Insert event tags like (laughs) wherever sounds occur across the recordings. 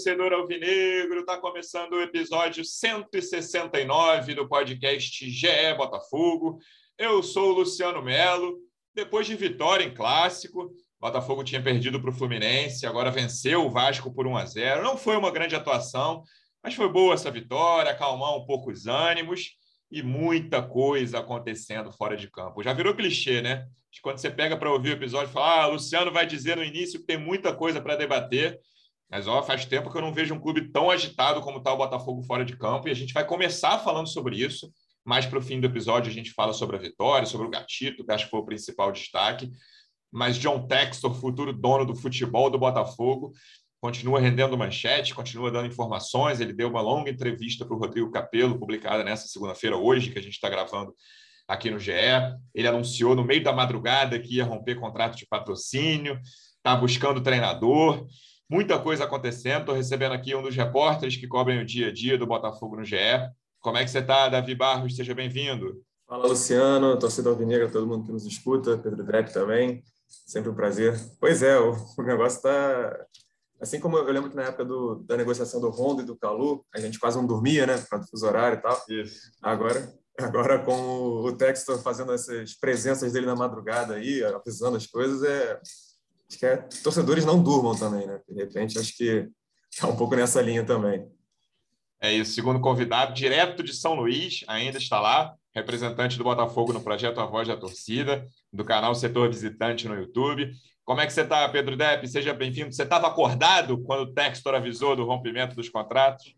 torcedor alvinegro. Está começando o episódio 169 do podcast GE Botafogo. Eu sou o Luciano Melo. Depois de vitória em clássico, Botafogo tinha perdido para o Fluminense, agora venceu o Vasco por 1 a 0. Não foi uma grande atuação, mas foi boa essa vitória, acalmar um pouco os ânimos e muita coisa acontecendo fora de campo. Já virou clichê, né? Quando você pega para ouvir o episódio, fala: ah, Luciano vai dizer no início que tem muita coisa para debater. Mas ó, faz tempo que eu não vejo um clube tão agitado como está o Botafogo fora de campo, e a gente vai começar falando sobre isso. Mais para o fim do episódio, a gente fala sobre a vitória, sobre o Gatito, que acho que foi o principal destaque. Mas John Textor, futuro dono do futebol do Botafogo, continua rendendo manchete, continua dando informações. Ele deu uma longa entrevista para o Rodrigo Capello, publicada nessa segunda-feira, hoje, que a gente está gravando aqui no GE. Ele anunciou no meio da madrugada que ia romper contrato de patrocínio, está buscando treinador, muita coisa acontecendo. Estou recebendo aqui um dos repórteres que cobrem o dia a dia do Botafogo no GE. Como é que você está, Davi Barros? Seja bem-vindo. Fala, Luciano, torcedor alvinegra, todo mundo que nos escuta, Pedro Drepp também. Sempre um prazer. Pois é, o, o negócio está Assim como eu lembro que na época do, da negociação do Honda e do Calu, a gente quase não dormia, né? Por causa do fuso horário e tal. Isso. Agora, agora com o Textor fazendo essas presenças dele na madrugada aí, avisando as coisas, é... acho que é, torcedores não durmam também, né? De repente, acho que está um pouco nessa linha também. É isso. Segundo convidado, direto de São Luís, ainda está lá, representante do Botafogo no projeto A Voz da Torcida, do canal Setor Visitante no YouTube. Como é que você está, Pedro Depp? Seja bem-vindo. Você estava acordado quando o Textor avisou do rompimento dos contratos?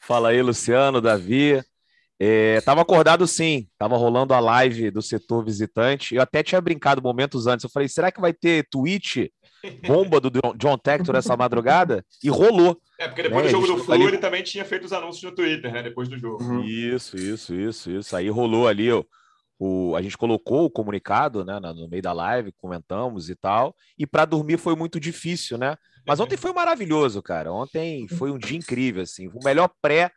Fala aí, Luciano, Davi. Estava é, acordado sim, estava rolando a live do setor visitante. Eu até tinha brincado momentos antes. Eu falei, será que vai ter tweet bomba do John Textor essa madrugada? E rolou. É, porque depois né? do jogo do Flu, ali... ele também tinha feito os anúncios no Twitter, né? Depois do jogo. Uhum. Isso, isso, isso, isso. Aí rolou ali, ó o, a gente colocou o comunicado né, no meio da live, comentamos e tal. E para dormir foi muito difícil, né? Mas ontem foi maravilhoso, cara. Ontem foi um dia incrível, assim. O melhor pré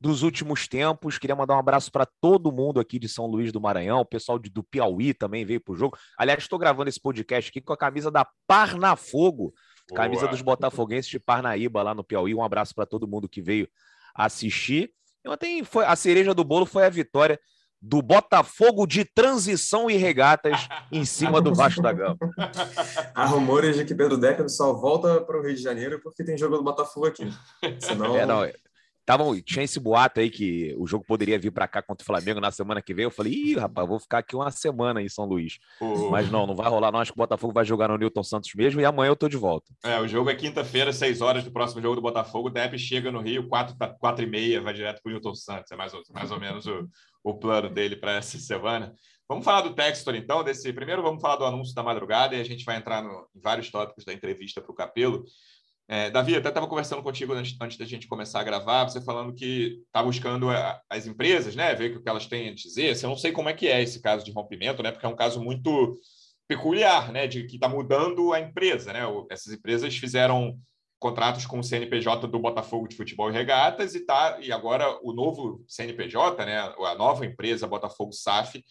dos últimos tempos. Queria mandar um abraço para todo mundo aqui de São Luís do Maranhão, o pessoal de, do Piauí também veio para o jogo. Aliás, estou gravando esse podcast aqui com a camisa da Parnafogo, Boa. camisa dos botafoguenses de Parnaíba lá no Piauí. Um abraço para todo mundo que veio assistir. E ontem foi a cereja do bolo foi a vitória do Botafogo de transição e regatas em cima do Vasco da Gama. Há rumores de que Pedro Decker só volta para o Rio de Janeiro porque tem jogo do Botafogo aqui. Senão... É, não, Tavam, tinha esse boato aí que o jogo poderia vir para cá contra o Flamengo na semana que vem. Eu falei, ih, rapaz, vou ficar aqui uma semana em São Luís. Mas não, não vai rolar. Não, acho que o Botafogo vai jogar no Newton Santos mesmo e amanhã eu tô de volta. É, o jogo é quinta-feira, seis horas do próximo jogo do Botafogo. O Depp chega no Rio, quatro, quatro e meia, vai direto pro Newton Santos. É mais, mais ou menos o, o plano dele para essa semana. Vamos falar do Textor, então. Desse primeiro, vamos falar do anúncio da madrugada e a gente vai entrar no, em vários tópicos da entrevista para o Capelo. É, Davi, até estava conversando contigo antes, antes, da gente começar a gravar, você falando que está buscando a, as empresas, né, ver o que elas têm a dizer. Eu não sei como é que é esse caso de rompimento, né, porque é um caso muito peculiar, né, de que está mudando a empresa, né. Essas empresas fizeram contratos com o CNPJ do Botafogo de Futebol e Regatas e tá e agora o novo CNPJ, né, a nova empresa Botafogo SAF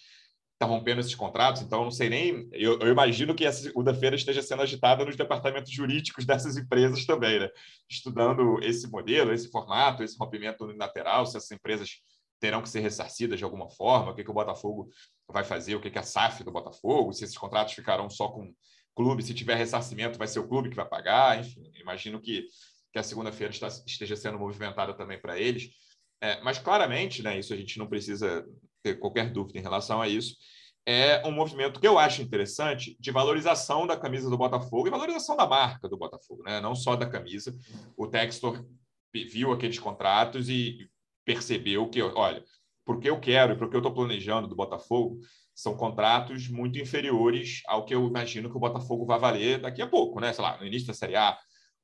está rompendo esses contratos, então não sei nem. Eu, eu imagino que essa segunda-feira esteja sendo agitada nos departamentos jurídicos dessas empresas também, né? Estudando esse modelo, esse formato, esse rompimento unilateral, se essas empresas terão que ser ressarcidas de alguma forma, o que, que o Botafogo vai fazer, o que, que a SAF do Botafogo, se esses contratos ficarão só com clube, se tiver ressarcimento, vai ser o clube que vai pagar, enfim, imagino que, que a segunda-feira esteja sendo movimentada também para eles. É, mas claramente, né, isso a gente não precisa ter qualquer dúvida em relação a isso, é um movimento que eu acho interessante de valorização da camisa do Botafogo e valorização da marca do Botafogo, né? não só da camisa. O Textor viu aqueles contratos e percebeu que, olha, porque eu quero e porque eu estou planejando do Botafogo, são contratos muito inferiores ao que eu imagino que o Botafogo vai valer daqui a pouco, né? Sei lá, no início da Série A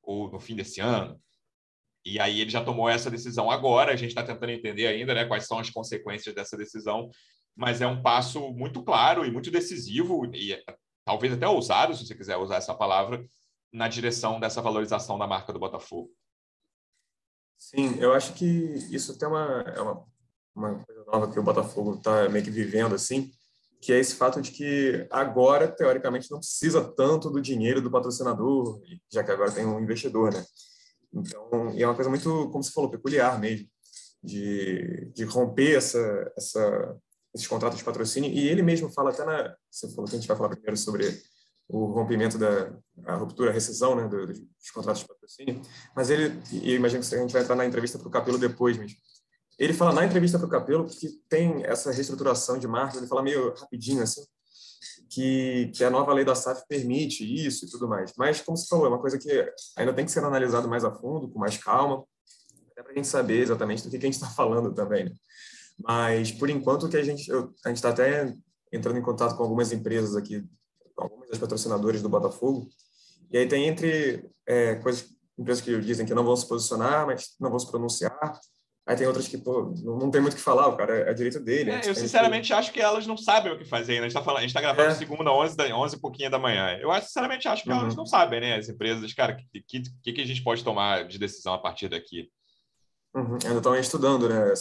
ou no fim desse ano. E aí ele já tomou essa decisão agora, a gente está tentando entender ainda né, quais são as consequências dessa decisão, mas é um passo muito claro e muito decisivo, e talvez até ousado, se você quiser usar essa palavra, na direção dessa valorização da marca do Botafogo. Sim, eu acho que isso tem uma, é uma, uma coisa nova que o Botafogo está meio que vivendo, assim, que é esse fato de que agora, teoricamente, não precisa tanto do dinheiro do patrocinador, já que agora tem um investidor, né? Então, e é uma coisa muito, como você falou, peculiar mesmo, de, de romper essa, essa, esses contratos de patrocínio. E ele mesmo fala até na. Você falou que a gente vai falar primeiro sobre o rompimento da a ruptura, a rescisão né, dos, dos contratos de patrocínio. Mas ele, e eu imagino que a gente vai entrar na entrevista para o Capelo depois mesmo. Ele fala na entrevista para o Capelo que tem essa reestruturação de marca, ele fala meio rapidinho assim, que, que a nova lei da SAF permite isso e tudo mais. Mas, como você falou, é uma coisa que ainda tem que ser analisado mais a fundo, com mais calma, até para a gente saber exatamente do que, que a gente está (laughs) falando também. Né? Mas, por enquanto, que a gente a gente está até entrando em contato com algumas empresas aqui, algumas das patrocinadoras do Botafogo, e aí tem entre é, coisas, empresas que dizem que não vão se posicionar, mas não vão se pronunciar, Aí tem outras que, pô, não, não tem muito o que falar, o cara é, é direito dele. É, eu sinceramente gente... acho que elas não sabem o que fazer ainda. A gente está falando, a gente tá gravando é. segunda, 11, da, 11 e pouquinho da manhã. Eu acho, sinceramente acho que uhum. elas não sabem, né? As empresas, cara, o que, que, que, a gente pode tomar de decisão a partir daqui? Uhum. Ainda estão estudando, né?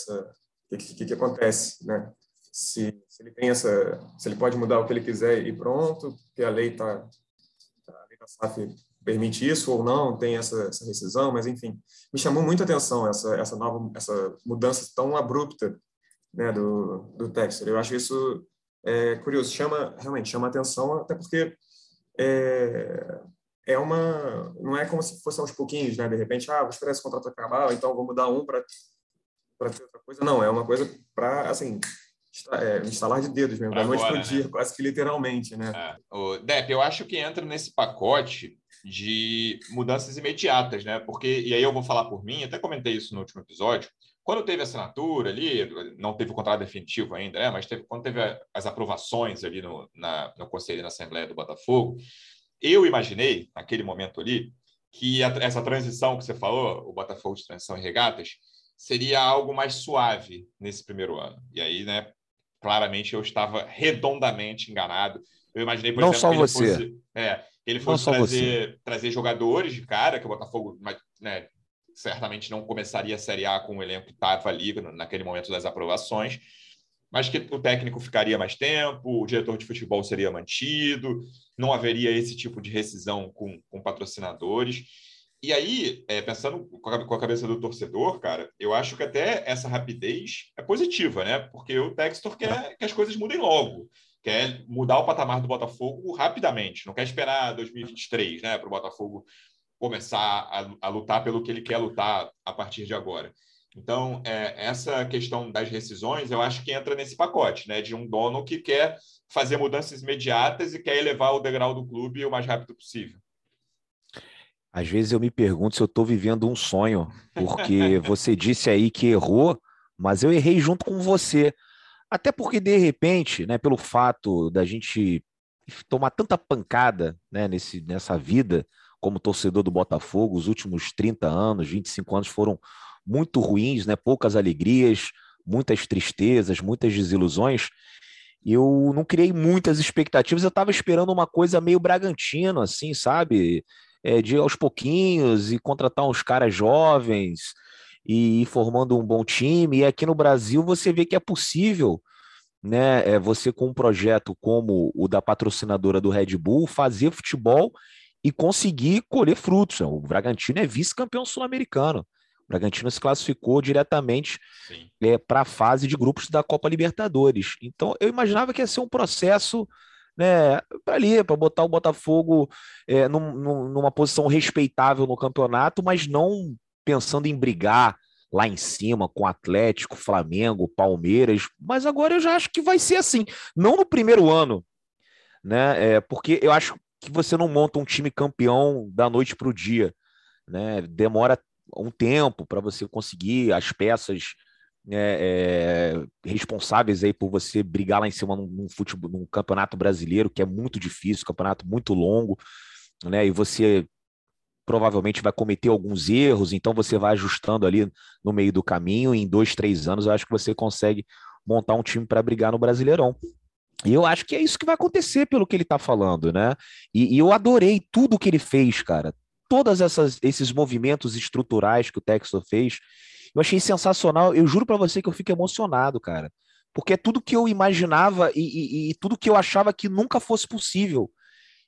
O que, que, que, acontece, né? Se, se ele tem essa, se ele pode mudar o que ele quiser e pronto, porque a lei está, a lei da SAF permite isso ou não, tem essa, essa rescisão, mas enfim, me chamou muita atenção essa, essa nova, essa mudança tão abrupta né, do, do Texter. Eu acho isso é, curioso, chama, realmente chama atenção, até porque é, é uma, não é como se fosse aos pouquinhos, né, de repente, ah, vou esperar esse contrato acabar, então vou mudar um para ter outra coisa. Não, é uma coisa para, assim, é, instalar de dedos mesmo, da noite para o né? dia, quase que literalmente, né? É. O Depp, eu acho que entra nesse pacote de mudanças imediatas, né? Porque, e aí eu vou falar por mim, até comentei isso no último episódio, quando teve assinatura ali, não teve o contrato definitivo ainda, né? Mas teve, quando teve as aprovações ali no, na, no Conselho na Assembleia do Botafogo, eu imaginei, naquele momento ali, que a, essa transição que você falou, o Botafogo de transição e regatas, seria algo mais suave nesse primeiro ano. E aí, né, claramente eu estava redondamente enganado. Eu imaginei, por não exemplo, só você. Fosse, é, ele fosse trazer, trazer jogadores de cara, que o Botafogo né, certamente não começaria a Série A com o elenco que estava ali naquele momento das aprovações, mas que o técnico ficaria mais tempo, o diretor de futebol seria mantido, não haveria esse tipo de rescisão com, com patrocinadores. E aí, é, pensando com a, com a, cabeça do torcedor, cara, eu acho que até essa rapidez é positiva, né? Porque o Textor quer que as coisas mudem logo quer mudar o patamar do Botafogo rapidamente, não quer esperar 2023, né, para o Botafogo começar a, a, lutar pelo que ele quer lutar a partir de agora. Então, é, essa questão das rescisões, eu acho que entra nesse pacote, né, de um dono que quer fazer mudanças imediatas e quer elevar o degrau do clube o mais rápido possível. Às vezes eu me pergunto se eu estou vivendo um sonho, porque (laughs) você disse aí que errou, mas eu errei junto com você. Até porque, de repente, né, pelo fato da gente tomar tanta pancada né, nesse, nessa vida como torcedor do Botafogo, os últimos 30 anos, 25 anos foram muito ruins, né, poucas alegrias, muitas tristezas, muitas desilusões. Eu não criei muitas expectativas, eu estava esperando uma coisa meio Bragantino, assim, sabe? É, de aos pouquinhos e contratar uns caras jovens, e ir formando um bom time. E aqui no Brasil você vê que é possível, né? É você com um projeto como o da patrocinadora do Red Bull fazer futebol e conseguir colher frutos. O Bragantino é vice-campeão sul-americano. O Bragantino se classificou diretamente é, para a fase de grupos da Copa Libertadores. Então eu imaginava que ia ser um processo né, para ali, para botar o Botafogo é, num, numa posição respeitável no campeonato, mas não pensando em brigar lá em cima com Atlético, Flamengo, Palmeiras, mas agora eu já acho que vai ser assim, não no primeiro ano, né? É, porque eu acho que você não monta um time campeão da noite para o dia, né? Demora um tempo para você conseguir as peças né, é, responsáveis aí por você brigar lá em cima num, num, futebol, num campeonato brasileiro que é muito difícil, campeonato muito longo, né? E você provavelmente vai cometer alguns erros, então você vai ajustando ali no meio do caminho. Em dois, três anos, eu acho que você consegue montar um time para brigar no Brasileirão. E eu acho que é isso que vai acontecer pelo que ele está falando, né? E, e, eu adorei tudo que ele fez, cara. Todos esses movimentos estruturais que o Texas fez, eu achei sensacional. Eu juro para você que eu fico emocionado, cara. Porque é tudo que eu imaginava e, e, e tudo que eu achava que nunca fosse possível.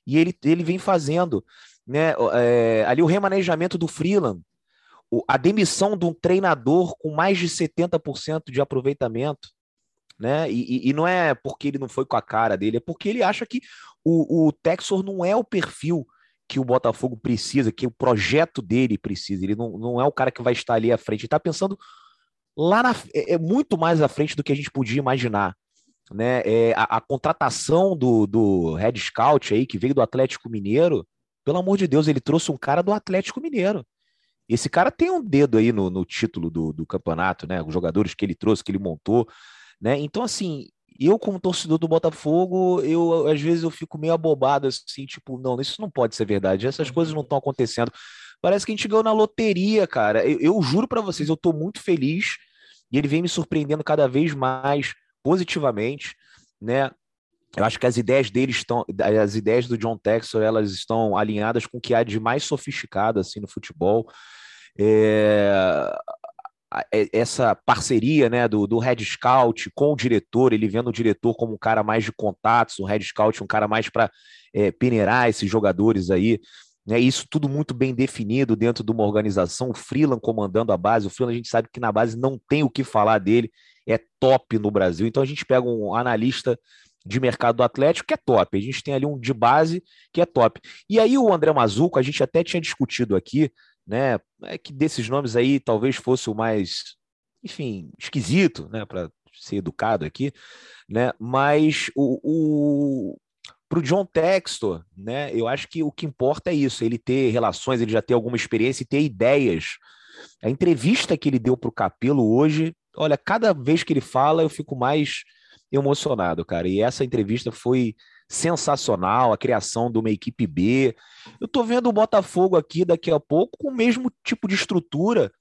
E ele, ele vem fazendo né? É, ali o remanejamento do Freeland, a demissão de um treinador com mais de 70% de aproveitamento, né? E, e, não é porque ele não foi com a cara dele, é porque ele acha que o, o Texor não é o perfil que o Botafogo precisa, que o projeto dele precisa. Ele não, não é o cara que vai estar ali à frente. Ele está pensando lá na, é, é muito mais à frente do que a gente podia imaginar. Né? É, a, a, contratação do, do Red Scout aí, que veio do Atlético Mineiro, pelo amor de Deus, ele trouxe um cara do Atlético Mineiro. Esse cara tem um dedo aí no, no título do, do campeonato, né? Os jogadores que ele trouxe, que ele montou, né? Então, assim, eu, como torcedor do Botafogo, eu às vezes eu fico meio abobado, assim, tipo, não, isso não pode ser verdade, essas coisas não estão acontecendo. Parece que a gente ganhou na loteria, cara. Eu, eu juro para vocês, eu tô muito feliz e ele vem me surpreendendo cada vez mais positivamente, né? Eu acho que as ideias dele estão, as ideias do John Texor, elas estão alinhadas com o que há de mais sofisticado assim no futebol. É, é, essa parceria né, do, do Red Scout com o diretor, ele vendo o diretor como um cara mais de contatos, o Red Scout um cara mais para é, peneirar esses jogadores aí. Né, isso tudo muito bem definido dentro de uma organização. O Freeland comandando a base. O Freeland a gente sabe que na base não tem o que falar dele, é top no Brasil. Então a gente pega um analista de mercado do Atlético que é top. A gente tem ali um de base que é top. E aí o André Mazuco, a gente até tinha discutido aqui né? É que desses nomes aí talvez fosse o mais, enfim, esquisito, né? Para ser educado aqui, né? Mas o, o para o John Textor, né? Eu acho que o que importa é isso, ele ter relações, ele já ter alguma experiência e ter ideias. A entrevista que ele deu para o Capelo hoje, olha, cada vez que ele fala, eu fico mais emocionado, cara. E essa entrevista foi sensacional, a criação de uma equipe B. Eu estou vendo o Botafogo aqui daqui a pouco com o mesmo tipo de estrutura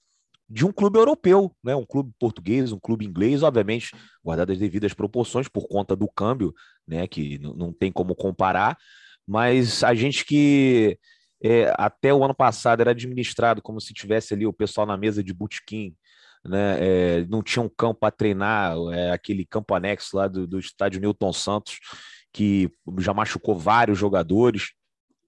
de um clube europeu, né? um clube português, um clube inglês, obviamente, guardadas as devidas proporções por conta do câmbio, né? que não tem como comparar, mas a gente que é, até o ano passado era administrado como se tivesse ali o pessoal na mesa de butiquim, né? É, não tinha um campo para treinar, é, aquele campo anexo lá do, do estádio Newton Santos, que já machucou vários jogadores.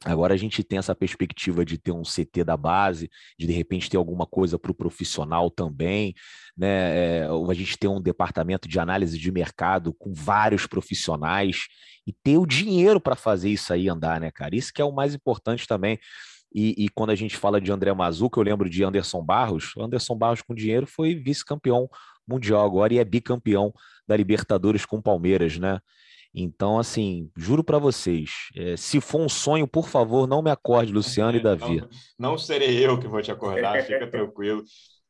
Agora a gente tem essa perspectiva de ter um CT da base, de de repente ter alguma coisa para o profissional também, né? É, a gente tem um departamento de análise de mercado com vários profissionais e ter o dinheiro para fazer isso aí andar, né, cara? Isso que é o mais importante também. E, e, quando a gente fala de André Mazuca, eu lembro de Anderson Barros. Anderson Barros com dinheiro foi vice-campeão mundial agora e é bicampeão da Libertadores com Palmeiras, né? Então, assim, juro para vocês, é, se for um sonho, por favor, não me acorde, Luciano e Davi. Não, não serei eu que vou te acordar, fica tranquilo.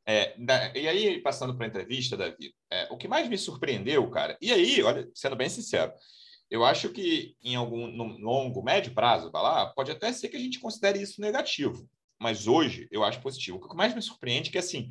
É, e aí, passando para a entrevista, Davi, é, o que mais me surpreendeu, cara, e aí, olha, sendo bem sincero, eu acho que em algum longo, médio prazo, vai lá, pode até ser que a gente considere isso negativo, mas hoje eu acho positivo. O que mais me surpreende é que, assim,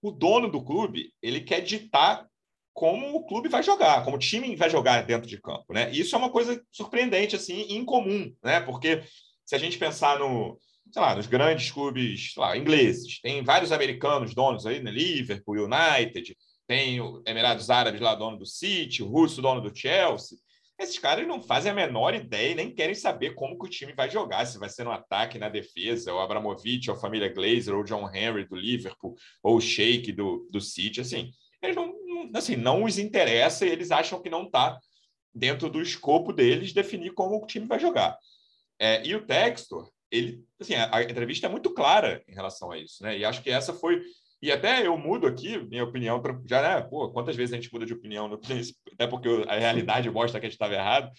o dono do clube, ele quer ditar como o clube vai jogar, como o time vai jogar dentro de campo, né? Isso é uma coisa surpreendente, assim, incomum, né? Porque se a gente pensar no, sei lá, nos grandes clubes, lá, ingleses, tem vários americanos donos aí, né? Liverpool, United, tem o Emirados Árabes lá, dono do City, o Russo, dono do Chelsea. Esses caras não fazem a menor ideia e nem querem saber como que o time vai jogar, se vai ser no ataque, na defesa, o Abramovich, ou a família Glazer, ou o John Henry do Liverpool, ou o Sheik do, do City, assim, eles não assim, não os interessa e eles acham que não está dentro do escopo deles definir como o time vai jogar. É, e o Textor, ele, assim, a, a, entrevista é muito clara em relação a isso, né? E acho que essa foi e até eu mudo aqui minha opinião já, né? Pô, quantas vezes a gente muda de opinião no até porque a realidade mostra que a gente estava errado.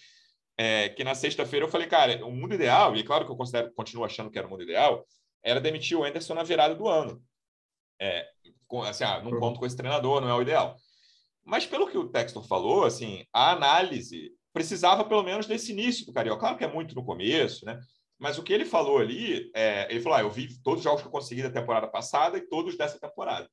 É, que na sexta-feira eu falei, cara, o mundo ideal, e é claro que eu considero, continuo achando que era o mundo ideal, era demitir o Anderson na virada do ano. É, assim, ah, não conto com esse treinador, não é o ideal. Mas pelo que o Textor falou, assim, a análise precisava pelo menos desse início do Carioca. Claro que é muito no começo, né? Mas o que ele falou ali, é, ele falou: ah, eu vi todos os jogos que eu consegui da temporada passada e todos dessa temporada.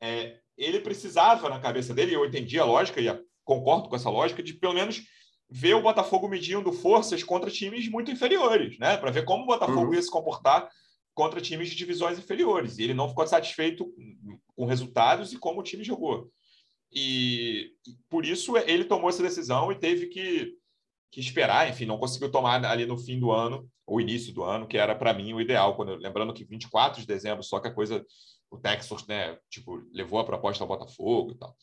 É, ele precisava, na cabeça dele, eu entendi a lógica e concordo com essa lógica, de pelo menos ver o Botafogo medindo forças contra times muito inferiores, né? Para ver como o Botafogo uhum. ia se comportar contra times de divisões inferiores. E ele não ficou satisfeito com resultados e como o time jogou. E por isso ele tomou essa decisão e teve que que esperar, enfim, não conseguiu tomar ali no fim do ano, ou início do ano, que era para mim o ideal. Quando, lembrando que 24 de dezembro, só que a coisa, o Texas, né, tipo, levou a proposta ao Botafogo e tal.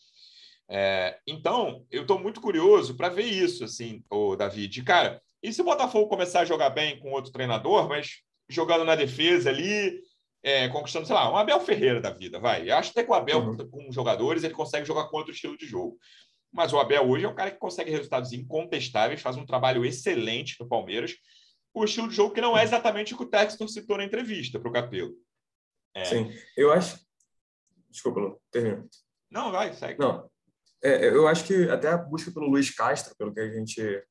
É, então, eu estou muito curioso para ver isso, assim, o David. Cara, e se o Botafogo começar a jogar bem com outro treinador, mas jogando na defesa ali, é, conquistando, sei lá, um Abel Ferreira da vida, vai. Eu acho até que o Abel, uhum. com jogadores, ele consegue jogar com outro estilo de jogo. Mas o Abel hoje é um cara que consegue resultados incontestáveis, faz um trabalho excelente no Palmeiras, o estilo de jogo que não é exatamente o que o Textor citou na entrevista para o Capelo. É. Sim, eu acho. Desculpa, Lu, termina. Não, vai, segue. Não, é, eu acho que até a busca pelo Luiz Castro, pelo que a gente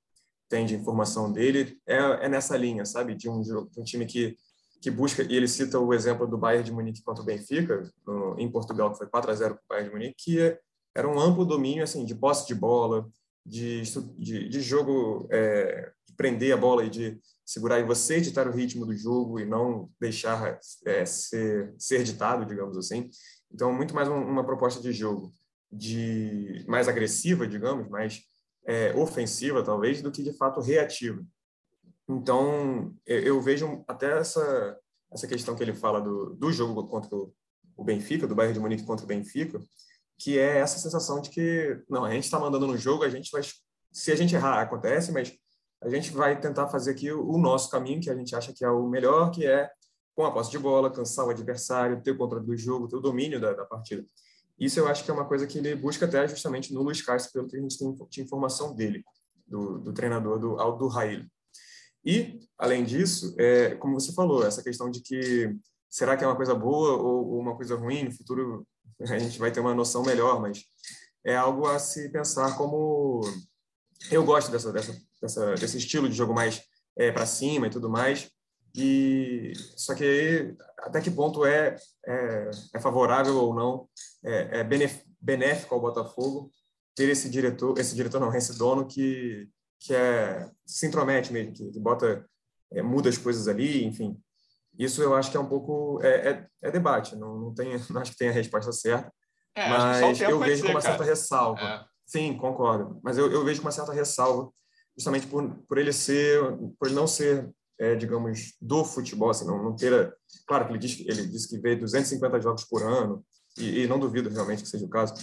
tem de informação dele, é, é nessa linha, sabe? De um, de um time que, que busca, e ele cita o exemplo do Bayern de Munique contra o Benfica, no, em Portugal, que foi 4 a 0 para o Bayern de Munique, que é, era um amplo domínio assim, de posse de bola, de, de, de jogo, é, de prender a bola e de segurar e você ditar o ritmo do jogo e não deixar é, ser, ser ditado, digamos assim. Então, muito mais uma proposta de jogo de mais agressiva, digamos, mais é, ofensiva, talvez, do que de fato reativa. Então, eu vejo até essa, essa questão que ele fala do, do jogo contra o Benfica, do Bayern de Munique contra o Benfica, que é essa sensação de que, não, a gente está mandando no jogo, a gente vai. Se a gente errar, acontece, mas a gente vai tentar fazer aqui o, nosso caminho, que a gente acha que é o melhor, que é com a posse de bola, cansar o adversário, ter o controle do jogo, ter o domínio da, da partida. Isso eu acho que é uma coisa que ele busca até justamente no Luiz Castro, pelo que a gente tem de informação dele, do, do treinador do Aldo Rail. E, além disso, é, como você falou, essa questão de que será que é uma coisa boa ou, ou uma coisa ruim, no futuro a gente vai ter uma noção melhor, mas é algo a se pensar como... Eu gosto dessa, dessa, dessa desse estilo de jogo mais é, para cima e tudo mais, e só que aí, até que ponto é, é, é favorável ou não, é, é benéfico ao Botafogo ter esse diretor, esse diretor não, esse dono que que é se intromete mesmo, que, que bota é, muda as coisas ali, enfim. Isso eu acho que é um pouco é, é, é debate, não, não tem, (laughs) não acho que tem a resposta certa, é, mas eu vejo com uma certa ressalva. É. Sim, concordo, mas eu, eu vejo com uma certa ressalva, justamente por, por ele ser, por ele não ser é, digamos, do futebol, assim, não, não ter... Claro que ele diz, ele diz que vê 250 jogos por ano, e, e, não duvido realmente que seja o caso,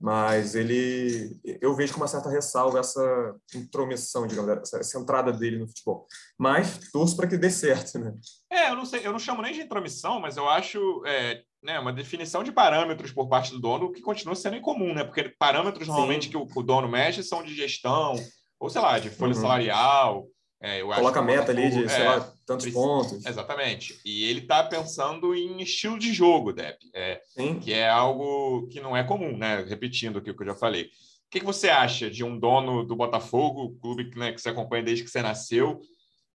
mas ele... Eu vejo com uma certa ressalva essa intromissão, digamos, essa, essa entrada dele no futebol. Mas torço para que dê certo, né? É, eu não sei, eu não chamo nem de intromissão, mas eu acho... É né, uma definição de parâmetros por parte do dono que continua sendo incomum, né? Porque parâmetros normalmente que o, o, dono mexe são de gestão, ou sei lá, de folha uhum. salarial, é, Coloca a meta ali de, sei é, lá, tantos precisa, pontos. Exatamente. E ele está pensando em estilo de jogo, Depp, é, que é algo que não é comum, né? Repetindo aqui o que eu já falei. O que, que você acha de um dono do Botafogo, clube né, que você acompanha desde que você nasceu,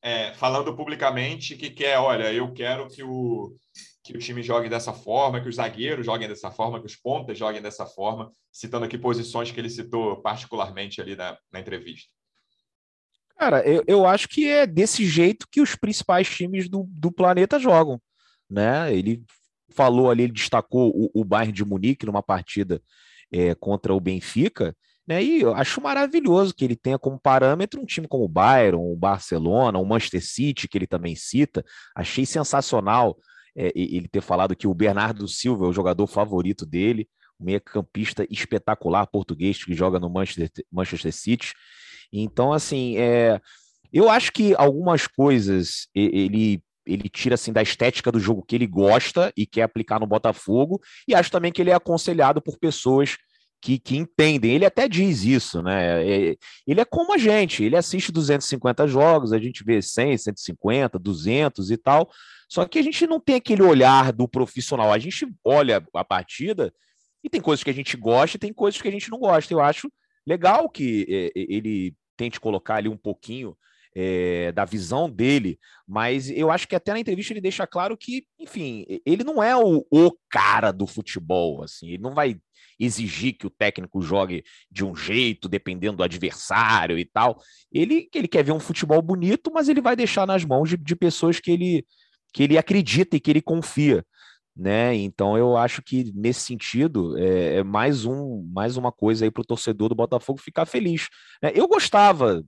é, falando publicamente que quer, olha, eu quero que o, que o time jogue dessa forma, que os zagueiros joguem dessa forma, que os pontas joguem dessa forma, citando aqui posições que ele citou particularmente ali na, na entrevista. Cara, eu, eu acho que é desse jeito que os principais times do, do planeta jogam, né? Ele falou ali, ele destacou o, o Bayern de Munique numa partida é, contra o Benfica, né? E eu acho maravilhoso que ele tenha como parâmetro um time como o Bayern, o Barcelona, o Manchester City, que ele também cita. Achei sensacional é, ele ter falado que o Bernardo Silva é o jogador favorito dele, um meio-campista espetacular português que joga no Manchester, Manchester City. Então, assim, é, eu acho que algumas coisas ele ele tira assim da estética do jogo que ele gosta e quer aplicar no Botafogo, e acho também que ele é aconselhado por pessoas que, que entendem. Ele até diz isso, né? É, ele é como a gente, ele assiste 250 jogos, a gente vê 100, 150, 200 e tal, só que a gente não tem aquele olhar do profissional, a gente olha a partida e tem coisas que a gente gosta e tem coisas que a gente não gosta. Eu acho legal que é, ele tente colocar ali um pouquinho é, da visão dele, mas eu acho que até na entrevista ele deixa claro que, enfim, ele não é o, o cara do futebol, assim, ele não vai exigir que o técnico jogue de um jeito, dependendo do adversário e tal. Ele, ele quer ver um futebol bonito, mas ele vai deixar nas mãos de, de pessoas que ele, que ele acredita e que ele confia né? Então eu acho que nesse sentido é, é mais um mais uma coisa aí para o torcedor do Botafogo ficar feliz. Né? Eu gostava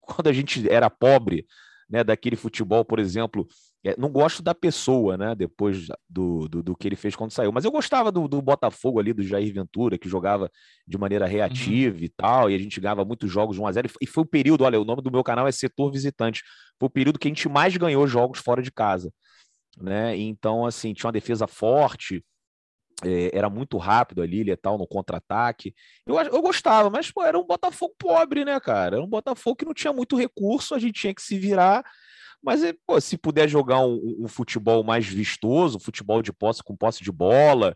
quando a gente era pobre, né, daquele futebol, por exemplo, é, não gosto da pessoa, né? Depois do, do, do, que ele fez quando saiu. Mas eu gostava do, do Botafogo ali, do Jair Ventura, que jogava de maneira reativa uhum. e tal, e a gente ganhava muitos jogos de 1x0. E foi o período, olha, o nome do meu canal é Setor Visitante. Foi o período que a gente mais ganhou jogos fora de casa. Né? Então, assim, tinha uma defesa forte, é, era muito rápido ali, letal no contra-ataque. Eu, eu gostava, mas pô, era um Botafogo pobre, né, cara? Era um Botafogo que não tinha muito recurso, a gente tinha que se virar mas eh, pô, se puder jogar um, um, futebol mais vistoso, futebol de posse com posse de bola,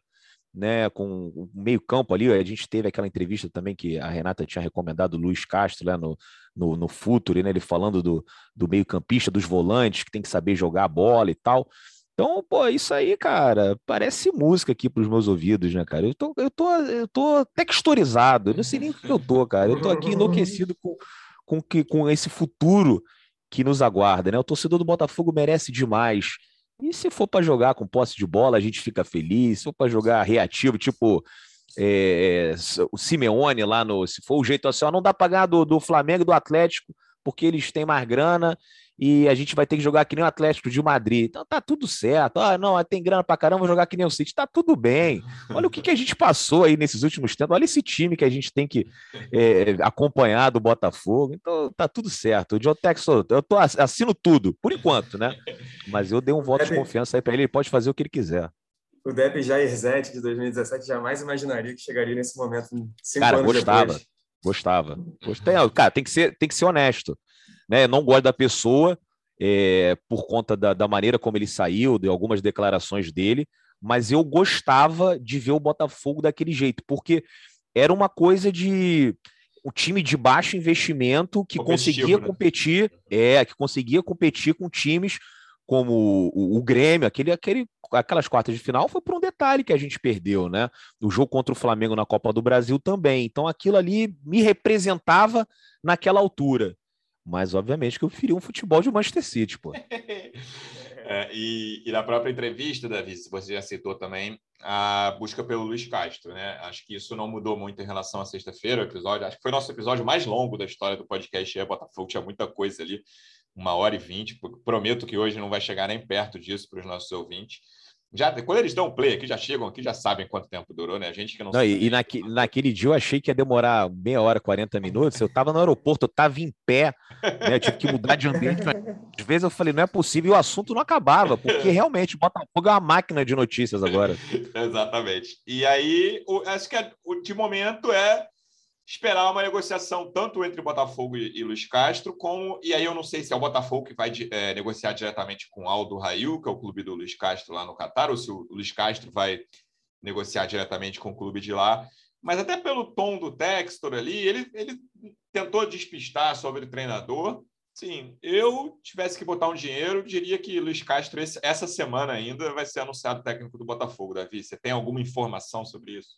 né, com meio campo ali, a gente teve aquela entrevista também que a Renata tinha recomendado o Luiz Castro lá no, no, no Futuri, né, ele falando do, do meio campista, dos volantes, que tem que saber jogar a bola e tal. Então, pô, isso aí, cara, parece música aqui para os meus ouvidos, né, cara? Eu tô, eu tô, eu tô texturizado, eu não sei nem o que eu tô, cara. Eu tô aqui enlouquecido com, com, que, com esse futuro que nos aguarda, né? O torcedor do Botafogo merece demais. E se for para jogar com posse de bola, a gente fica feliz. Se for para jogar reativo, tipo é, o Simeone lá no. Se for o jeito assim, ó, não dá para ganhar do, do Flamengo e do Atlético, porque eles têm mais grana e a gente vai ter que jogar que nem o Atlético de Madrid. Então tá tudo certo. Ah, não, tem grana pra caramba, vou jogar que nem o City. Tá tudo bem. Olha o que, que a gente passou aí nesses últimos tempos. Olha esse time que a gente tem que é, acompanhar do Botafogo. Então tá tudo certo. O John Texo, eu tô, assino tudo, por enquanto, né? Mas eu dei um voto de confiança aí para ele, ele pode fazer o que ele quiser. O Depp Jair Zete de 2017 jamais imaginaria que chegaria nesse momento cinco Cara, anos gostava. depois. Gostava. Gostava. Cara, tem que ser, tem que ser honesto né? não gosto da pessoa é, por conta da, da, maneira como ele saiu, de algumas declarações dele, mas eu gostava de ver o Botafogo daquele jeito, porque era uma coisa de um time de baixo investimento que conseguia né? competir, é, que conseguia competir com times como o, o, o, Grêmio, aquele, aquele, aquelas quartas de final foi por um detalhe que a gente perdeu, né? O jogo contra o Flamengo na Copa do Brasil também. Então aquilo ali me representava naquela altura. Mas, obviamente, que eu preferia um futebol de Manchester City, pô. (laughs) é, e, e, na própria entrevista, Davi, se você já citou também, a busca pelo Luiz Castro, né? Acho que isso não mudou muito em relação à sexta-feira, o episódio. Acho que foi o nosso episódio mais longo da história do podcast é Botafogo, tinha muita coisa ali, uma hora e vinte. Prometo que hoje não vai chegar nem perto disso para os nossos ouvintes. Já, quando eles dão play aqui, já chegam aqui, já sabem quanto tempo durou, né? A gente que não, não sabe. E, naque, naquele dia eu achei que ia demorar meia hora, 40 minutos. Eu estava no aeroporto, eu estava em pé, né? Eu tive que mudar de ambiente. Às vezes eu falei, não é possível, e o assunto não acabava, porque realmente o Botafogo é uma máquina de notícias agora. (laughs) Exatamente. E aí, o, acho que é, o de momento é esperar uma negociação tanto entre Botafogo e, e Luiz Castro, como. E aí eu não sei se é o Botafogo que vai é, negociar diretamente com Aldo Rail, que é o clube do Luiz Castro lá no Catar, ou se o Luiz Castro vai negociar diretamente com o clube de lá. Mas até pelo tom do Textor ali, ele, ele tentou despistar sobre o treinador. Sim, eu tivesse que botar um dinheiro, diria que Luiz Castro, esse, essa semana ainda, vai ser anunciado técnico do Botafogo, Davi. Você tem alguma informação sobre isso?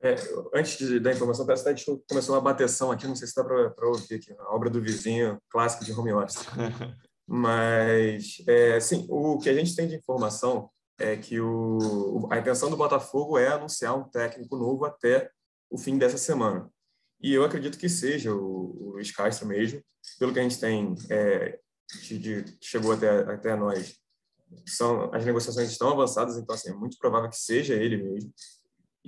É, antes de, da informação, parece que a gente começou uma bateção aqui, não sei se dá para ouvir aqui, a obra do vizinho, clássico de home office. (laughs) Mas, é, sim, o que a gente tem de informação é que o, a intenção do Botafogo é anunciar um técnico novo até o fim dessa semana. E eu acredito que seja o, o Luiz Castro mesmo, pelo que a gente tem, é, de, de, chegou até, até nós, são, as negociações estão avançadas, então assim, é muito provável que seja ele mesmo.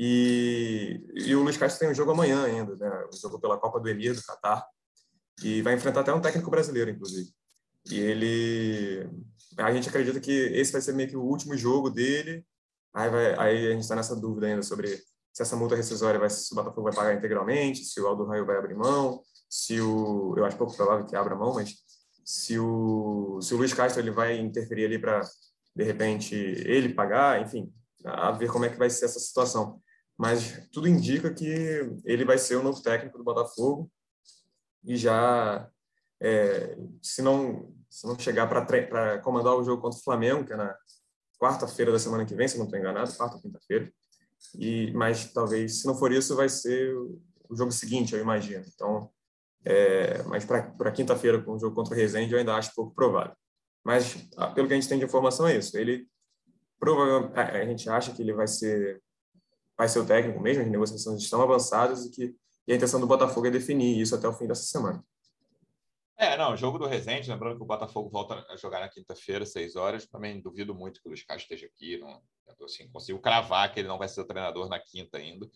E, e o Luiz Castro tem um jogo amanhã ainda, né? O jogo pela Copa do Emir do Catar. E vai enfrentar até um técnico brasileiro, inclusive. E ele. A gente acredita que esse vai ser meio que o último jogo dele. Aí, vai, aí a gente está nessa dúvida ainda sobre se essa multa rescisória vai, se o Botafogo vai pagar integralmente, se o Aldo Raio vai abrir mão, se o. Eu acho pouco provável que abra mão, mas se o, se o Luiz Castro ele vai interferir ali para, de repente, ele pagar, enfim, a ver como é que vai ser essa situação. Mas tudo indica que ele vai ser o novo técnico do Botafogo e já, é, se, não, se não chegar para comandar o jogo contra o Flamengo, que é na quarta-feira da semana que vem, se não estou enganado, quarta ou quinta-feira, e mas talvez, se não for isso, vai ser o jogo seguinte, eu imagino. Então, é, mas para quinta-feira, com o jogo contra o Resende, eu ainda acho pouco provável. Mas, pelo que a gente tem de informação, é isso. Ele provavelmente a gente acha que ele vai ser vai ser o técnico mesmo, as negociações estão avançadas e que e a intenção do Botafogo é definir isso até o fim dessa semana. É, não, jogo do Resende, lembrando que o Botafogo volta a jogar na quinta-feira, seis horas. Também duvido muito que o Luiz Castro esteja aqui. Não, assim, consigo cravar que ele não vai ser o treinador na quinta ainda.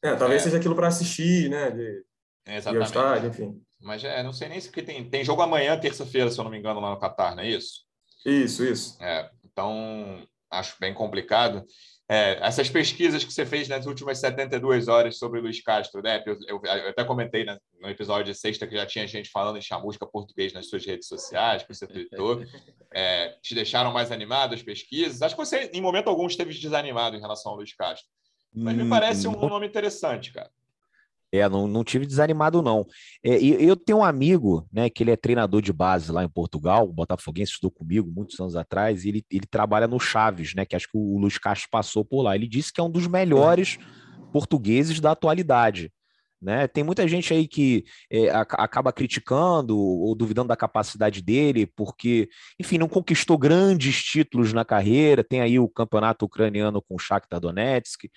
É, talvez é, seja aquilo para assistir, né? De, exatamente. De estádio, enfim. Mas é, não sei nem se porque tem, tem jogo amanhã, terça-feira, se eu não me engano, lá no Catar, não é isso? Isso, isso. É, então, acho bem complicado. É, essas pesquisas que você fez nas últimas 72 horas sobre o Luiz Castro, né? Eu, eu, eu até comentei né, no episódio de sexta que já tinha gente falando em chamusca português nas suas redes sociais, que você tweetou. (laughs) É, te deixaram mais animado as pesquisas? Acho que você, em momento algum, esteve desanimado em relação ao Luiz Castro. Mas me parece um nome interessante, cara. É, não, não tive desanimado, não. É, eu tenho um amigo, né, que ele é treinador de base lá em Portugal, o Botafoguense estudou comigo muitos anos atrás, e ele, ele trabalha no Chaves, né, que acho que o Luiz Castro passou por lá. Ele disse que é um dos melhores portugueses da atualidade. Né? Tem muita gente aí que é, acaba criticando ou duvidando da capacidade dele, porque, enfim, não conquistou grandes títulos na carreira. Tem aí o campeonato ucraniano com o Shakhtar Donetsk,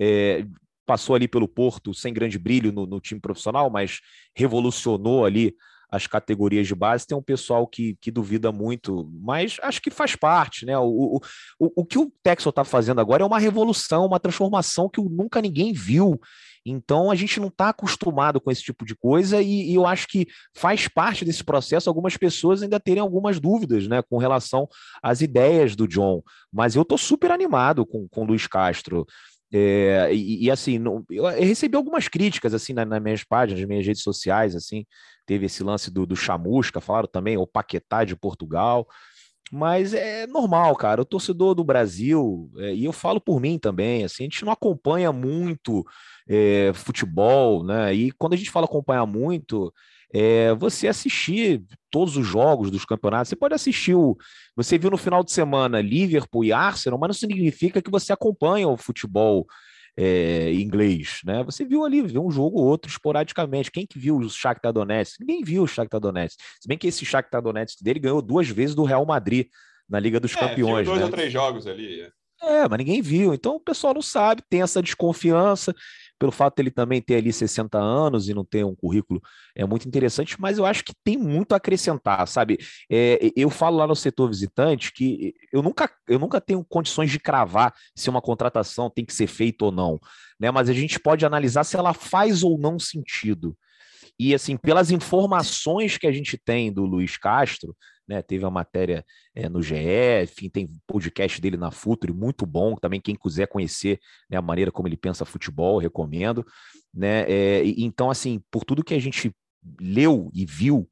é, passou ali pelo Porto sem grande brilho no, no, time profissional, mas revolucionou ali as categorias de base. Tem um pessoal que, que duvida muito, mas acho que faz parte, né? O, o, o, o que o Texel está fazendo agora é uma revolução, uma transformação que nunca ninguém viu. Então a gente não está acostumado com esse tipo de coisa e, e, eu acho que faz parte desse processo algumas pessoas ainda terem algumas dúvidas né, com relação às ideias do John. Mas eu estou super animado com o Luiz Castro. É, e, e, assim, não, eu recebi algumas críticas assim na, nas minhas páginas, nas minhas redes sociais, assim, teve esse lance do, do Chamusca, falaram também, o Paquetá de Portugal, mas é normal, cara, o torcedor do Brasil, é, e eu falo por mim também, assim, a gente não acompanha muito é, futebol, né, e quando a gente fala acompanhar muito, é, você assistir todos os jogos dos campeonatos. Você pode assistir o. Você viu no final de semana Liverpool e Arsenal, mas não significa que você acompanha o futebol é, inglês, né? Você viu ali, viu um jogo ou outro esporadicamente. Quem que viu o Shakhtar Donetsk? Ninguém viu o Shakhtar Donetsk. Se bem que esse Shakhtar Donetsk dele ganhou duas vezes do Real Madrid na Liga dos é, Campeões. Dois né? ou três jogos ali. É. é, mas ninguém viu. Então o pessoal não sabe, tem essa desconfiança pelo fato dele também ter ali 60 anos e não ter um currículo é muito interessante, mas eu acho que tem muito a acrescentar, sabe? É, eu falo lá no setor visitante que eu nunca, eu nunca tenho condições de cravar se uma contratação tem que ser feita ou não, né? Mas a gente pode analisar se ela faz ou não sentido. E assim, pelas informações que a gente tem do Luiz Castro, né? Teve a matéria é, no GE, enfim, tem podcast dele na Futuri, muito bom. Também quem quiser conhecer né, a maneira como ele pensa futebol, recomendo. Né? É, então, assim, por tudo que a gente leu e viu,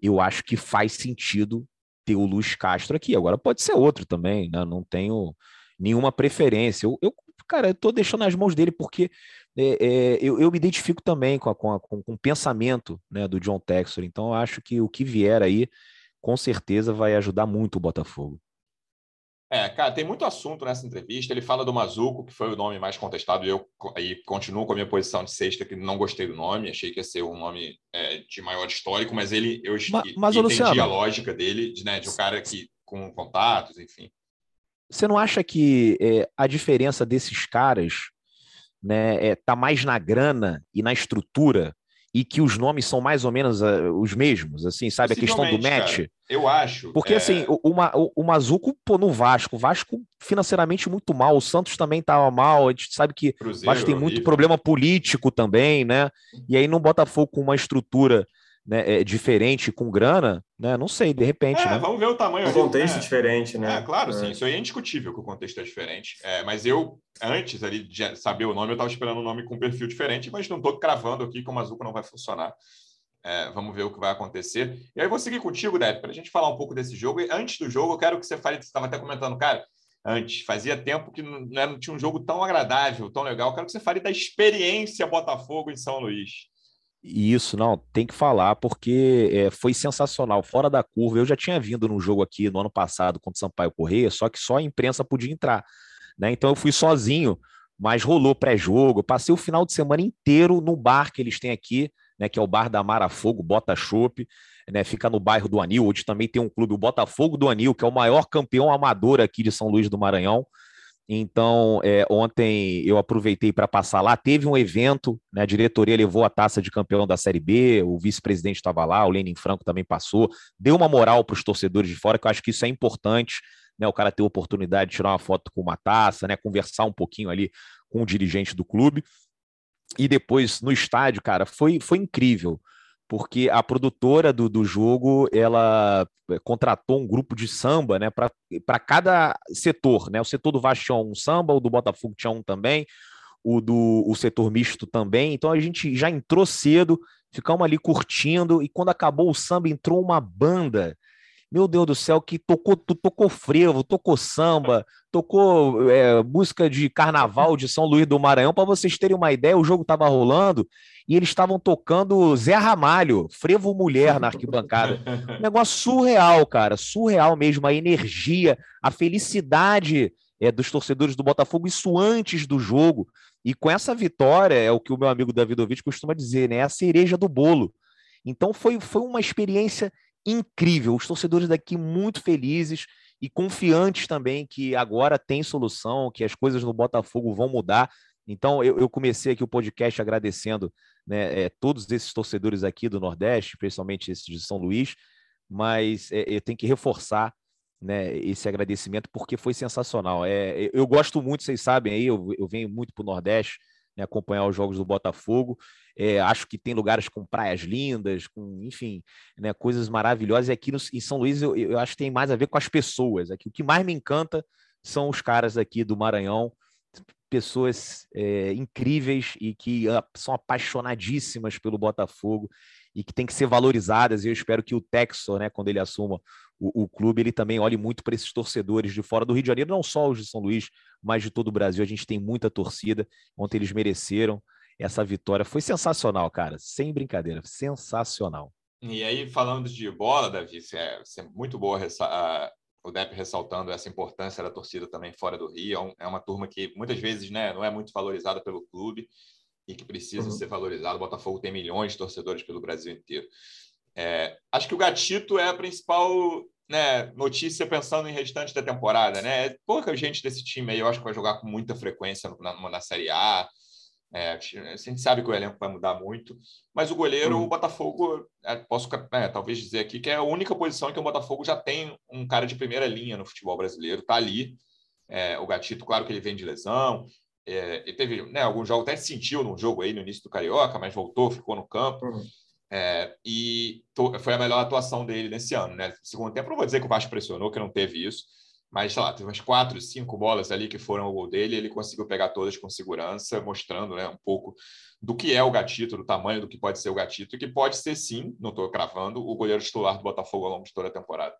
eu acho que faz sentido ter o Luiz Castro aqui. Agora pode ser outro também, né? Não tenho nenhuma preferência. Eu, eu cara, eu tô deixando nas mãos dele porque é, é, eu, eu, me identifico também com, a, com, a, com, com, o pensamento né, do John Texor. Então, acho que o que vier aí com certeza vai ajudar muito o Botafogo. É, cara, tem muito assunto nessa entrevista. Ele fala do Mazuco, que foi o nome mais contestado, e eu aí continuo com a minha posição de sexta, que não gostei do nome, achei que ia ser um nome é, de maior histórico, mas ele eu mas, mas, entendi Luciano, a lógica dele, de, né, de um cara que com contatos, enfim. Você não acha que é, a diferença desses caras né, é, tá mais na grana e na estrutura e que os nomes são mais ou menos uh, os mesmos, assim, sabe? A questão do match. Cara, eu acho. Porque, é... assim, o, o, o Mazuco, pô, no Vasco, o Vasco financeiramente muito mal, o Santos também estava mal, a gente sabe que o Vasco tem muito problema político também, né? E aí no Botafogo com uma estrutura né, é, diferente com grana, né? Não sei, de repente. É, né? Vamos ver o tamanho. O contexto né? diferente, né? É, claro, é. sim. Isso aí é indiscutível que o contexto é diferente. É, mas eu, antes ali de saber o nome, eu estava esperando um nome com um perfil diferente, mas não estou cravando aqui que o Mazuco não vai funcionar. É, vamos ver o que vai acontecer. E aí eu vou seguir contigo, Deb, para a gente falar um pouco desse jogo. E antes do jogo, eu quero que você fale, você estava até comentando, cara, antes, fazia tempo que não, não tinha um jogo tão agradável, tão legal. Eu quero que você fale da experiência Botafogo em São Luís. Isso, não, tem que falar, porque é, foi sensacional, fora da curva. Eu já tinha vindo num jogo aqui no ano passado contra o Sampaio Correia, só que só a imprensa podia entrar. Né? Então eu fui sozinho, mas rolou pré-jogo. Passei o final de semana inteiro no bar que eles têm aqui, né, que é o Bar da Mara Fogo, Bota Chopp, né, fica no bairro do Anil, onde também tem um clube, o Botafogo do Anil, que é o maior campeão amador aqui de São Luís do Maranhão. Então, é, ontem eu aproveitei para passar lá. Teve um evento, né, a diretoria levou a taça de campeão da Série B, o vice-presidente estava lá, o Lenin Franco também passou. Deu uma moral para os torcedores de fora, que eu acho que isso é importante, né, o cara ter a oportunidade de tirar uma foto com uma taça, né, conversar um pouquinho ali com o dirigente do clube. E depois, no estádio, cara, foi, foi incrível porque a produtora do, do jogo ela eh, contratou um grupo de samba né, para cada setor. Né? O setor do Vasco tinha um samba, o do Botafogo tinha um também, o do o setor misto também. Então a gente já entrou cedo, ficamos ali curtindo, e quando acabou o samba, entrou uma banda meu Deus do céu, que tocou, tocou frevo, tocou samba, tocou é, música de carnaval de São Luís do Maranhão. Para vocês terem uma ideia, o jogo estava rolando e eles estavam tocando Zé Ramalho, frevo mulher na arquibancada. Um (laughs) negócio surreal, cara, surreal mesmo. A energia, a felicidade é, dos torcedores do Botafogo, isso antes do jogo. E com essa vitória, é o que o meu amigo Davidovich costuma dizer, né? É a cereja do bolo. Então foi, foi uma experiência incrível. Os torcedores daqui muito felizes e confiantes também que agora tem solução, que as coisas no Botafogo vão mudar. Então, eu, eu comecei aqui o podcast agradecendo né, é, todos esses torcedores aqui do Nordeste, principalmente esses de São Luís, mas é, eu tenho que reforçar né, esse agradecimento porque foi sensacional. É, eu gosto muito, vocês sabem aí, eu, eu venho muito para o Nordeste, né, acompanhar os jogos do Botafogo. É, acho que tem lugares com praias lindas, com, enfim, né, coisas maravilhosas. E aqui no, em São Luís eu, eu, acho que tem mais a ver com as pessoas. Aqui o que mais me encanta são os caras aqui do Maranhão, pessoas é, incríveis e que são apaixonadíssimas pelo Botafogo e que tem que ser valorizadas. E eu espero que o Texo, né, quando ele assuma o, o clube, ele também olhe muito para esses torcedores de fora do Rio de Janeiro, não só os de São Luís, mas de todo o Brasil. A gente tem muita torcida, ontem eles mereceram essa vitória. Foi sensacional, cara, sem brincadeira, sensacional. E aí, falando de bola, Davi, é, é muito boa o Depp ressaltando essa importância da torcida também fora do Rio. É, é uma turma que muitas vezes né, não é muito valorizada pelo clube e que precisa uhum. ser valorizado. O Botafogo tem milhões de torcedores pelo Brasil inteiro. É, acho que o Gatito é a principal né, notícia pensando em restante da temporada. Né? É pouca gente desse time aí, eu acho que vai jogar com muita frequência na, na Série A. É, a gente sabe que o elenco vai mudar muito, mas o goleiro, uhum. o Botafogo, é, posso é, talvez dizer aqui que é a única posição que o Botafogo já tem um cara de primeira linha no futebol brasileiro, tá ali. É, o Gatito, claro que ele vem de lesão, ele teve né, alguns jogos, até sentiu num jogo aí no início do Carioca, mas voltou, ficou no campo. Uhum. É, e to, foi a melhor atuação dele nesse ano. Né? Segundo tempo, não vou dizer que o Vasco pressionou, que não teve isso, mas sei lá, teve umas quatro, cinco bolas ali que foram o gol dele, ele conseguiu pegar todas com segurança, mostrando né, um pouco do que é o gatito, do tamanho do que pode ser o gatito, e que pode ser sim, não estou cravando, o goleiro titular do Botafogo ao longo de toda a temporada.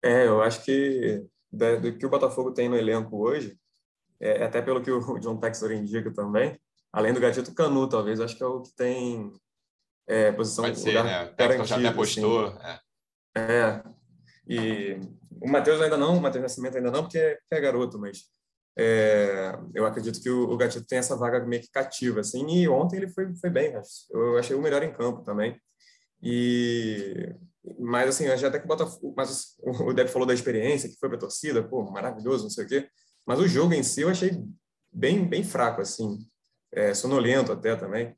É, eu acho que do que o Botafogo tem no elenco hoje, é, até pelo que o John Textor indica também, além do gatito Canu, talvez, acho que é o que tem é, posição Pode ser, né? Já até postou. Assim. É. é. E o Matheus ainda não, o Matheus Nascimento ainda não, porque é, é garoto, mas é, eu acredito que o, o Gatito tem essa vaga meio que cativa, assim, e ontem ele foi, foi bem, eu achei o melhor em campo também. E mas assim, já até que o Botafogo, mas o Deb falou da experiência que foi para torcida, pô, maravilhoso, não sei o quê. Mas o jogo em si eu achei bem bem fraco assim, é, sonolento até também.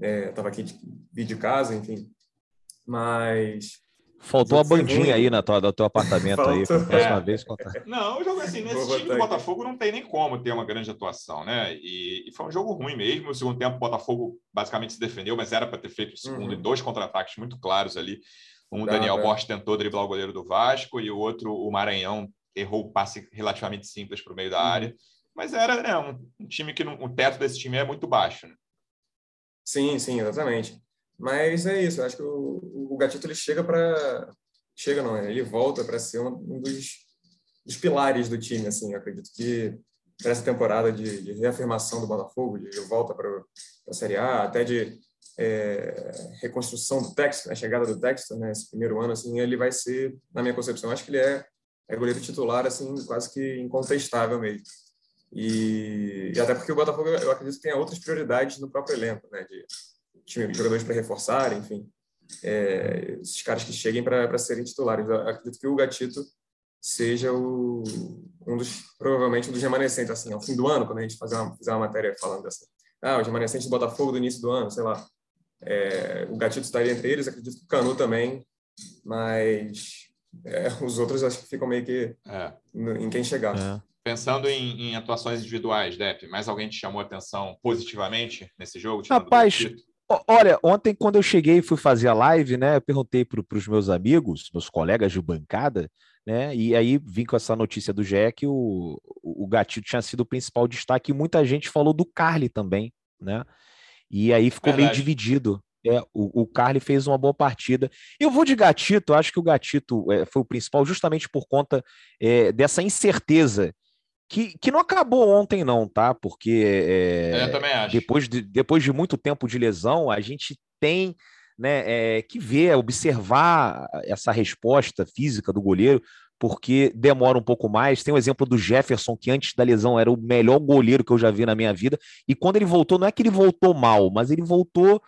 É, tava aqui de, de casa, enfim. Mas Faltou a bandinha aí na tua, do teu apartamento aí. Próxima é. vez contar. (laughs) Não, o jogo assim, nesse time do Botafogo não tem nem como ter uma grande atuação, né? E, e, foi um jogo ruim mesmo. No segundo tempo, o Botafogo basicamente se defendeu, mas era para ter feito o segundo uhum. e dois contra-ataques muito claros ali. Um, o Daniel Borges tentou driblar o goleiro do Vasco e o outro, o Maranhão, errou o passe relativamente simples para o meio da uhum. área. Mas era né, um, um, time que não, o teto desse time é muito baixo. Né? Sim, sim, exatamente. Mas é isso, acho que o, o Gatito ele chega para chega não, ele volta para ser um, dos, dos, pilares do time, assim, eu acredito que para essa temporada de, de, reafirmação do Botafogo, de, de volta para a Série A, até de é, reconstrução do texto, a chegada do texto, né, esse primeiro ano, assim, ele vai ser, na minha concepção, acho que ele é, é goleiro titular, assim, quase que incontestável mesmo. E, e até porque o Botafogo, eu acredito que tem outras prioridades no próprio elenco, né, de time, jogadores para reforçar, enfim, é, esses caras que cheguem para serem titulares. Eu acredito que o Gatito seja o, um dos, provavelmente um dos remanescentes, assim, ao fim do ano, quando a gente fazer uma, fizer uma matéria falando dessa, ah, os remanescentes do Botafogo do início do ano, sei lá, é, o Gatito estaria entre eles, acredito que o Canu também, mas é, os outros acho que ficam meio que é. em quem chegar. É. Pensando em, em, atuações individuais, Dep, mais alguém te chamou a atenção positivamente nesse jogo? Rapaz, olha, ontem quando eu cheguei e fui fazer a live, né, eu perguntei para os meus amigos, meus colegas de bancada, né, e aí vim com essa notícia do GE que o, o Gatito tinha sido o principal destaque e muita gente falou do Carly também, né, e aí ficou Verdade. meio dividido. É, o, o Carly fez uma boa partida. Eu vou de Gatito, acho que o Gatito é, foi o principal justamente por conta é, dessa incerteza que, que não acabou ontem, não, tá? Porque é, Depois, de, depois de muito tempo de lesão, a gente tem né, é, que ver, observar essa resposta física do goleiro, porque demora um pouco mais. Tem o exemplo do Jefferson, que antes da lesão era o melhor goleiro que eu já vi na minha vida, e quando ele voltou, não é que ele voltou mal, mas ele voltou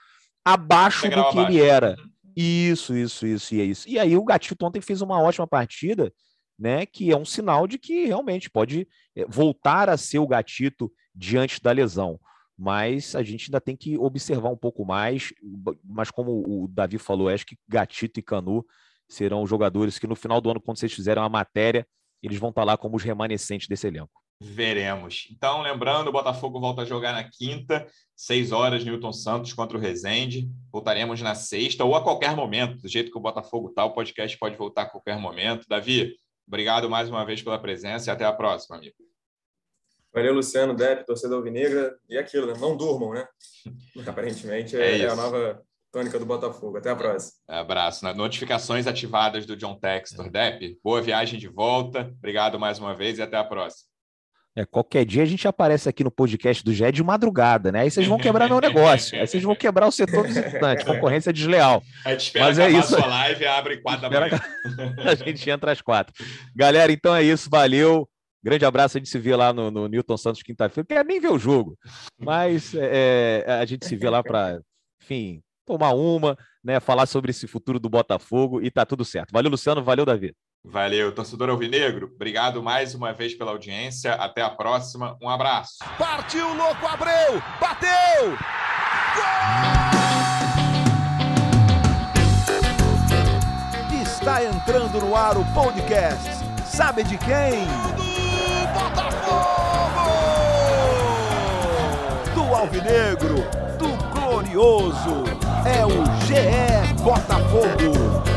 abaixo do que abaixo. ele era. Uhum. Isso, isso, isso, e é isso. E aí o Gatito ontem fez uma ótima partida, né? Que é um sinal de que realmente pode eh, voltar a ser o Gatito diante da lesão. Mas a gente ainda tem que observar um pouco mais. Mas como o Davi falou, acho que Gatito e Canu serão jogadores que no final do ano, quando vocês fizerem a matéria, eles vão estar lá como os remanescentes desse elenco. Veremos. Então, lembrando, o Botafogo volta a jogar na quinta, seis horas, Newton Santos contra o Rezende. Voltaremos na sexta ou a qualquer momento, do jeito que o Botafogo está, o podcast pode voltar a qualquer momento. Davi, obrigado mais uma vez pela presença e até a próxima, amigo. Valeu, Luciano, Depp, torcedor alvinegra. E aquilo, né? Não durmam, né? (laughs) Aparentemente é, é, é a nova tônica do Botafogo. Até a próxima. Abraço. Notificações ativadas do John Textor. Depp, boa viagem de volta. Obrigado mais uma vez e até a próxima. É, qualquer dia a gente aparece aqui no podcast do GE de madrugada, né? Aí vocês vão quebrar meu negócio. Aí vocês vão (laughs) quebrar o setor visitante. Concorrência desleal. A gente espera Mas é isso. a sua live abre quatro da manhã. (laughs) A gente entra às quatro. Galera, então é isso. Valeu. Grande abraço. A gente se vê lá no, no Newton Santos quinta-feira. Quer nem ver o jogo. Mas é, é, a gente se vê lá para, enfim, tomar uma, né? Falar sobre esse futuro do Botafogo e tá tudo certo. Valeu, Luciano. Valeu, Davi. Valeu, torcedor Alvinegro. Obrigado mais uma vez pela audiência. Até a próxima. Um abraço. Partiu, louco, Abreu! Bateu! Gol! Está entrando no ar o podcast. Sabe de quem? Do Botafogo! Do Alvinegro, do Glorioso. É o GE Botafogo.